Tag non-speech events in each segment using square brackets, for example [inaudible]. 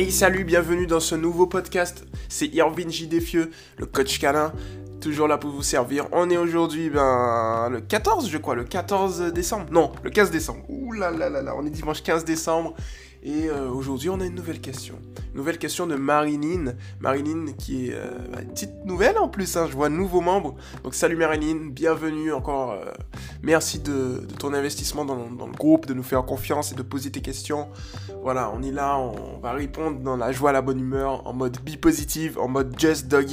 Hey salut, bienvenue dans ce nouveau podcast. C'est Irvin J. Defieux, le coach canin, toujours là pour vous servir. On est aujourd'hui ben, le 14, je crois, le 14 décembre. Non, le 15 décembre. Ouh là là là là, on est dimanche 15 décembre. Et euh, aujourd'hui, on a une nouvelle question. nouvelle question de Marinine. Marinine qui est euh, une petite nouvelle en plus, hein. je vois un nouveau membre. Donc salut Marinine, bienvenue encore. Euh, merci de, ton investissement dans, le groupe, de nous faire confiance et de poser tes questions. Voilà, on est là, on va répondre dans la joie, la bonne humeur, en mode be positive, en mode just dog.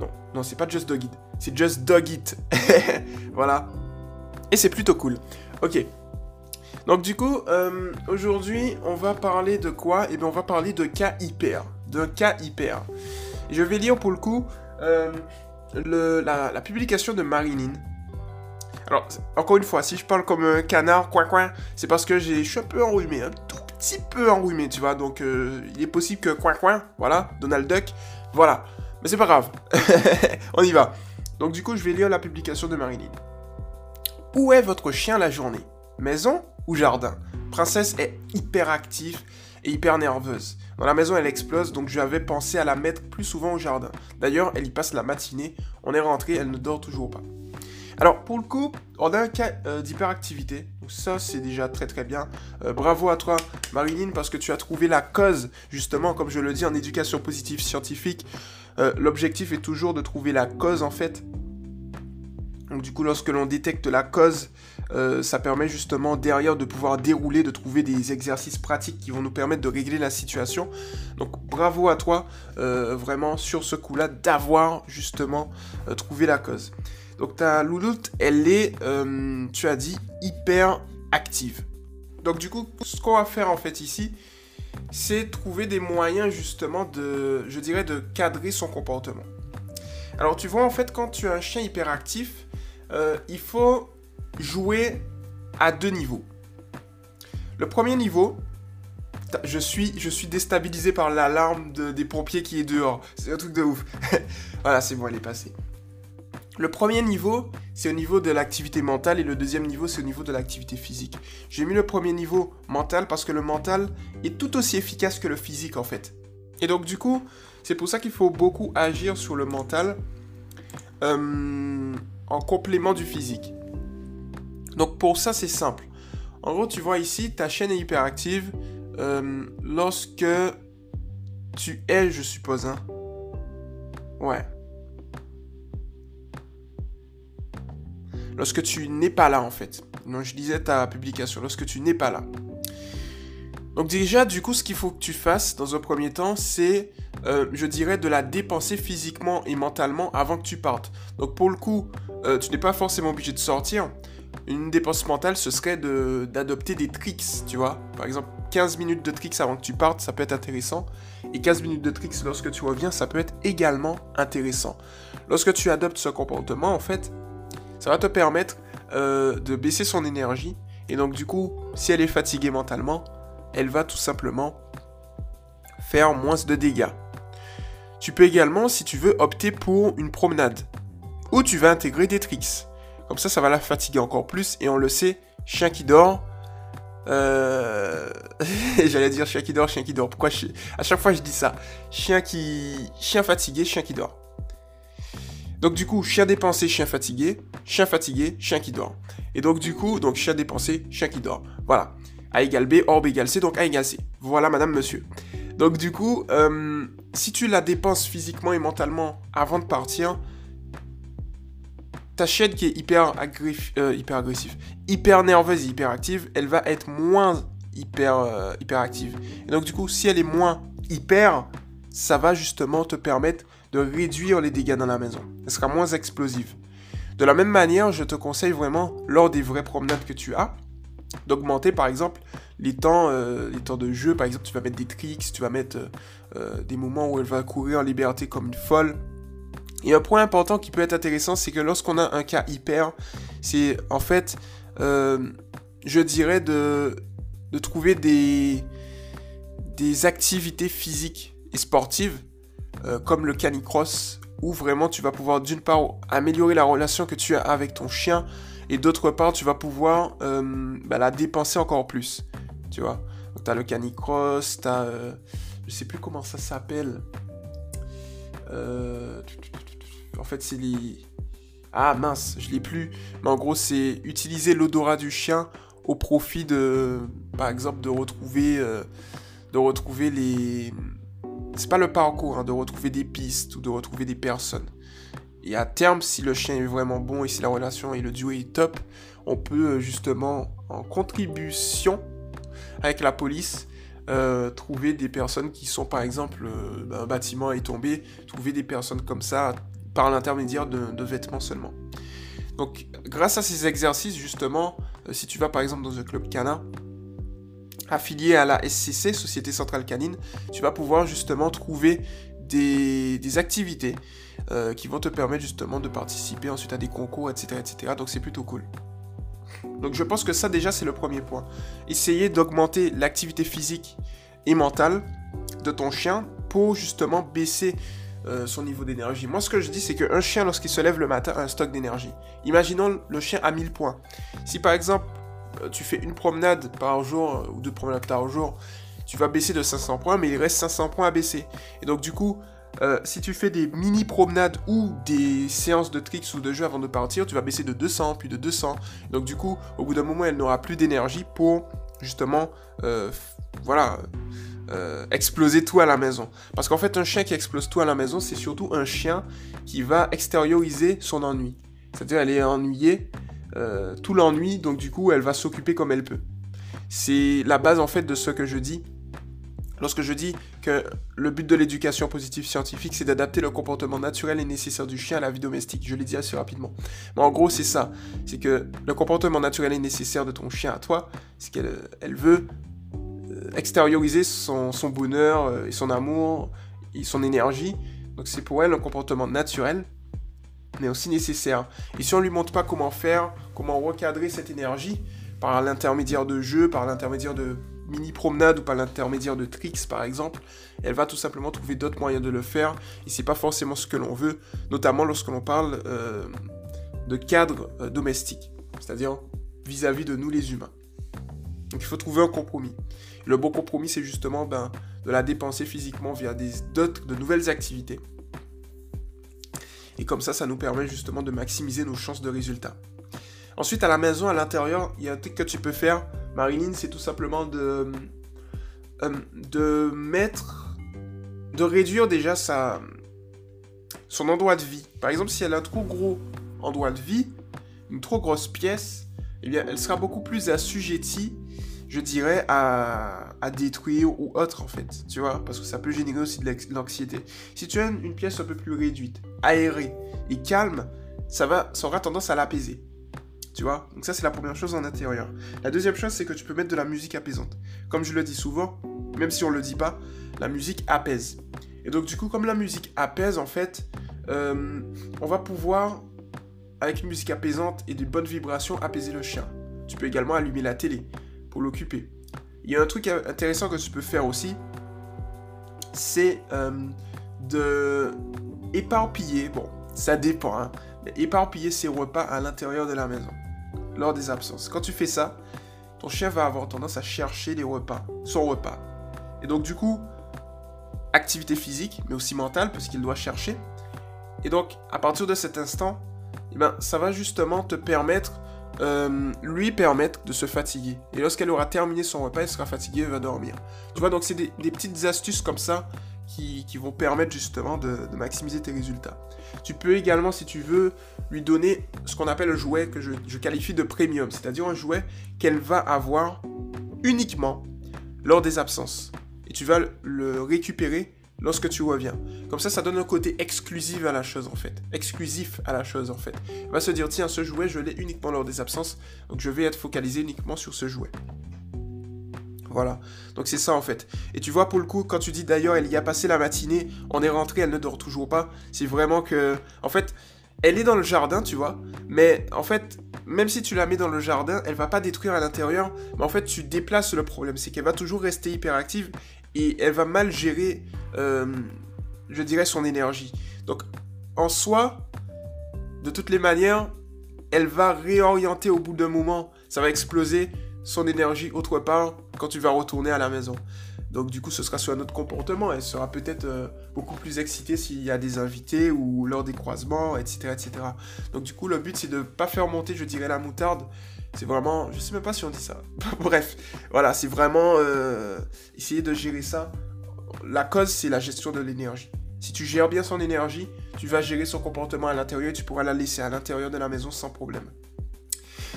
Non, non, c'est pas just dog c'est just dog it. [laughs] voilà. Et c'est plutôt cool. Ok, donc du coup, euh, aujourd'hui, on va parler de quoi? Eh bien, on va parler de cas hyper. De cas hyper. je vais lire pour le coup euh, la, publication de Marilyn. Alors, encore une fois, si je parle comme un canard, coin coin, c'est parce que je suis un peu enrhumé, un tout petit peu enrhumé, tu vois. Donc, euh, il est possible que coin coin, voilà, Donald Duck, voilà. Mais c'est pas grave. [laughs] on y va. Donc du coup, je vais lire la publication de Marilyn. Où est votre chien la journée? Maison jardin. Princesse est hyper active et hyper nerveuse. Dans la maison, elle explose, donc j'avais pensé à la mettre plus souvent au jardin. D'ailleurs, elle y passe la matinée. On est rentré, elle ne dort toujours pas. Alors, pour le coup, on a un cas euh, d'hyperactivité. Donc ça, c'est déjà très très bien. Euh, bravo à toi, Marilyn, parce que tu as trouvé la cause, justement, comme je le dis en éducation positive scientifique. Euh, l'objectif est toujours de trouver la cause, en fait, donc du coup, lorsque l'on détecte la cause, euh, ça permet justement derrière de pouvoir dérouler, de trouver des exercices pratiques qui vont nous permettre de régler la situation. Donc bravo à toi, euh, vraiment sur ce coup-là, d'avoir justement euh, trouvé la cause. Donc ta louloute, elle est, tu as dit, hyper active. Donc du coup, ce qu'on va faire en fait ici, c'est trouver des moyens justement de, je dirais, de cadrer son comportement. Alors tu vois en fait quand tu as un chien hyperactif, euh, il faut jouer à deux niveaux. Le premier niveau, je suis, je suis déstabilisé par l'alarme des pompiers qui est dehors. C'est un truc de ouf. [laughs] voilà, c'est bon, elle est passée. Le premier niveau, c'est au niveau de l'activité mentale et le deuxième niveau, c'est au niveau de l'activité physique. J'ai mis le premier niveau mental parce que le mental est tout aussi efficace que le physique en fait. Et donc du coup, c'est pour ça qu'il faut beaucoup agir sur le mental. Euh, en complément du physique. Donc pour ça, c'est simple. En gros, tu vois ici, ta chaîne est hyperactive euh, lorsque tu es, je suppose. Hein. Ouais. Lorsque tu n'es pas là, en fait. Donc je disais ta publication. Lorsque tu n'es pas là. Donc déjà, du coup, ce qu'il faut que tu fasses dans un premier temps, c'est, euh, je dirais, de la dépenser physiquement et mentalement avant que tu partes. Donc pour le coup, euh, tu n'es pas forcément obligé de sortir. Une dépense mentale, ce serait d'adopter des tricks, tu vois. Par exemple, 15 minutes de tricks avant que tu partes, ça peut être intéressant. Et 15 minutes de tricks lorsque tu reviens, ça peut être également intéressant. Lorsque tu adoptes ce comportement, en fait, ça va te permettre euh, de baisser son énergie. Et donc, du coup, si elle est fatiguée mentalement, elle va tout simplement faire moins de dégâts. Tu peux également, si tu veux, opter pour une promenade. Ou tu vas intégrer des tricks. Comme ça, ça va la fatiguer encore plus. Et on le sait, chien qui dort. Euh... [laughs] J'allais dire chien qui dort, chien qui dort. Pourquoi à chaque fois je dis ça Chien qui, chien fatigué, chien qui dort. Donc du coup, chien dépensé, chien fatigué, chien fatigué, chien qui dort. Et donc du coup, donc chien dépensé, chien qui dort. Voilà. A égale B, or B égale C, donc A égale C. Voilà, madame, monsieur. Donc du coup, euh, si tu la dépenses physiquement et mentalement avant de partir, chaîne qui est hyper, euh, hyper agressive, hyper nerveuse et hyper active, elle va être moins hyper, euh, hyper active. Et donc du coup, si elle est moins hyper, ça va justement te permettre de réduire les dégâts dans la maison. Elle sera moins explosive. De la même manière, je te conseille vraiment, lors des vraies promenades que tu as, d'augmenter par exemple les temps, euh, les temps de jeu. Par exemple, tu vas mettre des tricks, tu vas mettre des moments où elle va courir en liberté comme une folle. Et un point important qui peut être intéressant, c'est que lorsqu'on a un cas hyper, c'est en fait, je dirais, de, de trouver des, des activités physiques et sportives, comme le canicross, où vraiment tu vas pouvoir d'une part améliorer la relation que tu as avec ton chien, et d'autre part, tu vas pouvoir euh, bah, la dépenser encore plus. Tu vois. Donc, tu as le canicross, tu as, euh, Je sais plus comment ça s'appelle. Euh, en fait, c'est les. Ah mince, je l'ai plus. Mais en gros, c'est utiliser l'odorat du chien au profit de, par exemple, de retrouver, euh, de retrouver les. C'est pas le parcours, hein, de retrouver des pistes ou de retrouver des personnes. Et à terme, si le chien est vraiment bon et si la relation et le duo est top, on peut euh, justement, en contribution avec la police, euh, trouver des personnes qui sont, par exemple, un bâtiment est tombé, trouver des personnes comme ça par l'intermédiaire de, vêtements seulement. Donc, grâce à ces exercices, justement, euh, si tu vas par exemple dans un club canin, affilié à la SCC, Société Centrale Canine, tu vas pouvoir justement trouver des, activités euh, qui vont te permettre justement de participer ensuite à des concours, etc. etc. Donc c'est plutôt cool. Donc je pense que ça déjà c'est le premier point. Essayer d'augmenter l'activité physique et mentale de ton chien pour justement baisser euh, son niveau d'énergie. Moi, ce que je dis, c'est qu'un chien, lorsqu'il se lève le matin, a un stock d'énergie. Imaginons le chien à 1000 points. Si par exemple, euh, tu fais une promenade par jour, euh, ou deux promenades par jour, tu vas baisser de 500 points, mais il reste 500 points à baisser. Et donc, du coup, si tu fais des mini promenades ou des séances de tricks ou de jeux avant de partir, tu vas baisser de 200, puis de 200. Donc, du coup, au bout d'un moment, elle n'aura plus d'énergie pour justement, voilà, euh, exploser tout à la maison. Parce qu'en fait, un chien qui explose tout à la maison, c'est surtout un chien qui va extérioriser son ennui. C'est-à-dire, elle est ennuyée, euh, tout l'ennui, donc du coup, elle va s'occuper comme elle peut. C'est la base en fait de ce que je dis. Lorsque je dis que le but de l'éducation positive scientifique, c'est d'adapter le comportement naturel et nécessaire du chien à la vie domestique. Je l'ai dit assez rapidement. Mais en gros, c'est ça. C'est que le comportement naturel et nécessaire de ton chien à toi, c'est qu'elle elle veut extérioriser son, bonheur euh, et son amour et son énergie. Donc c'est pour elle un comportement naturel, mais aussi nécessaire. Et si on lui montre pas comment faire, comment recadrer cette énergie, par l'intermédiaire de jeux, par l'intermédiaire de mini promenades ou par l'intermédiaire de tricks par exemple, elle va tout simplement trouver d'autres moyens de le faire et c'est pas forcément ce que l'on veut, notamment lorsque l'on parle euh, de cadre euh, domestique, c'est-à-dire vis-à-vis de nous les humains. Donc il faut trouver un compromis. Le bon compromis, c'est justement ben, de la dépenser physiquement via d'autres, de nouvelles activités. Et comme ça, ça nous permet justement de maximiser nos chances de résultats. Ensuite, à la maison, à l'intérieur, il y a un truc que tu peux faire, Marilyn, c'est tout simplement de, euh, de mettre, de réduire déjà son endroit de vie. Par exemple, si elle a un trop gros endroit de vie, une trop grosse pièce, eh elle sera beaucoup plus assujettie je dirais, à, détruire ou autre, en fait. Tu vois, parce que ça peut générer aussi de l'anxiété. Si tu as une, pièce un peu plus réduite, aérée et calme, ça, va, ça aura tendance à l'apaiser. Tu vois Donc ça, c'est la première chose en intérieur. La deuxième chose, c'est que tu peux mettre de la musique apaisante. Comme je le dis souvent, même si on le dit pas, la musique apaise. Et donc, du coup, comme la musique apaise, en fait, euh, on va pouvoir, avec une musique apaisante et de bonnes vibrations, apaiser le chien. Tu peux également allumer la télé pour l'occuper. Il y a un truc intéressant que tu peux faire aussi, c'est euh, de éparpiller, bon, ça dépend, hein, mais éparpiller ses repas à l'intérieur de la maison, lors des absences. Quand tu fais ça, ton chien va avoir tendance à chercher les repas, son repas. Et donc du coup, activité physique, mais aussi mentale, puisqu'il doit chercher. Et donc, à partir de cet instant, eh ben, ça va justement te permettre euh, lui permettre de se fatiguer. Et lorsqu'elle aura terminé son repas, elle sera fatiguée, elle va dormir. Tu vois, donc c'est des, petites astuces comme ça qui, vont permettre justement de, maximiser tes résultats. Tu peux également, si tu veux, lui donner ce qu'on appelle un jouet que je qualifie de premium, c'est-à-dire un jouet qu'elle va avoir uniquement lors des absences. Et tu vas le récupérer lorsque tu reviens. Comme ça, ça donne un côté exclusif à la chose en fait. Exclusif à la chose en fait. On va se dire, tiens, ce jouet, je l'ai uniquement lors des absences, donc je vais être focalisé uniquement sur ce jouet. Voilà, donc c'est ça en fait. Et tu vois, pour le coup, quand tu dis d'ailleurs, elle y a passé la matinée, on est rentré, elle ne dort toujours pas, c'est vraiment que. En fait, elle est dans le jardin, tu vois, mais en fait, même si tu la mets dans le jardin, elle va pas détruire à l'intérieur, mais en fait, tu déplaces le problème, c'est qu'elle va toujours rester hyperactive et elle va mal gérer, euh, je dirais, son énergie. Donc, en soi, de toutes les manières, elle va réorienter au bout d'un moment. Ça va exploser son énergie autre part quand tu vas retourner à la maison. Donc du coup, ce sera sur un autre comportement. Elle sera peut-être euh, beaucoup plus excitée s'il y a des invités ou lors des croisements, etc., etc. Donc du coup, le but, c'est de ne pas faire monter, je dirais, la moutarde. C'est vraiment... Je sais même pas si on dit ça. [laughs] Bref, voilà, c'est vraiment euh, essayer de gérer ça. La cause, c'est la gestion de l'énergie. Si tu gères bien son énergie, tu vas gérer son comportement à l'intérieur et tu pourras la laisser à l'intérieur de la maison sans problème.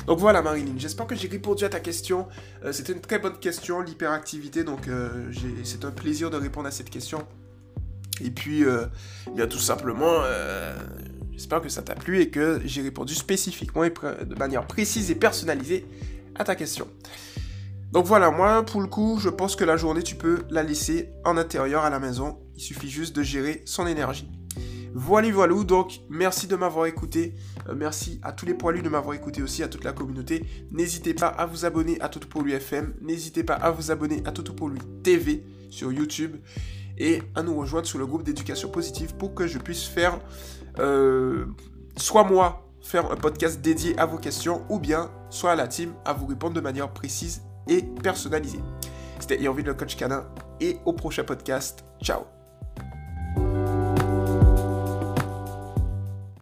Donc voilà Marilyn, j'espère que j'ai répondu à ta question. Euh, c'était une très bonne question, l'hyperactivité, donc euh, c'est un plaisir de répondre à cette question. Et puis, euh, bien tout simplement, j'espère que ça t'a plu et que j'ai répondu spécifiquement et de manière précise et personnalisée à ta question. Donc voilà, moi pour le coup, je pense que la journée, tu peux la laisser en intérieur à la maison. Il suffit juste de gérer son énergie. Voilà, voilà. Donc, merci de m'avoir écouté. Euh, merci à tous les poilus de m'avoir écouté aussi, à toute la communauté. N'hésitez pas à vous abonner à Toto FM. N'hésitez pas à vous abonner à Toto TV sur YouTube. Et à nous rejoindre sur le groupe d'éducation positive pour que je puisse faire, euh, soit moi, faire un podcast dédié à vos questions, ou bien, soit à la team, à vous répondre de manière précise et personnalisée. C'était Irvine le coach canin, et au prochain podcast. Ciao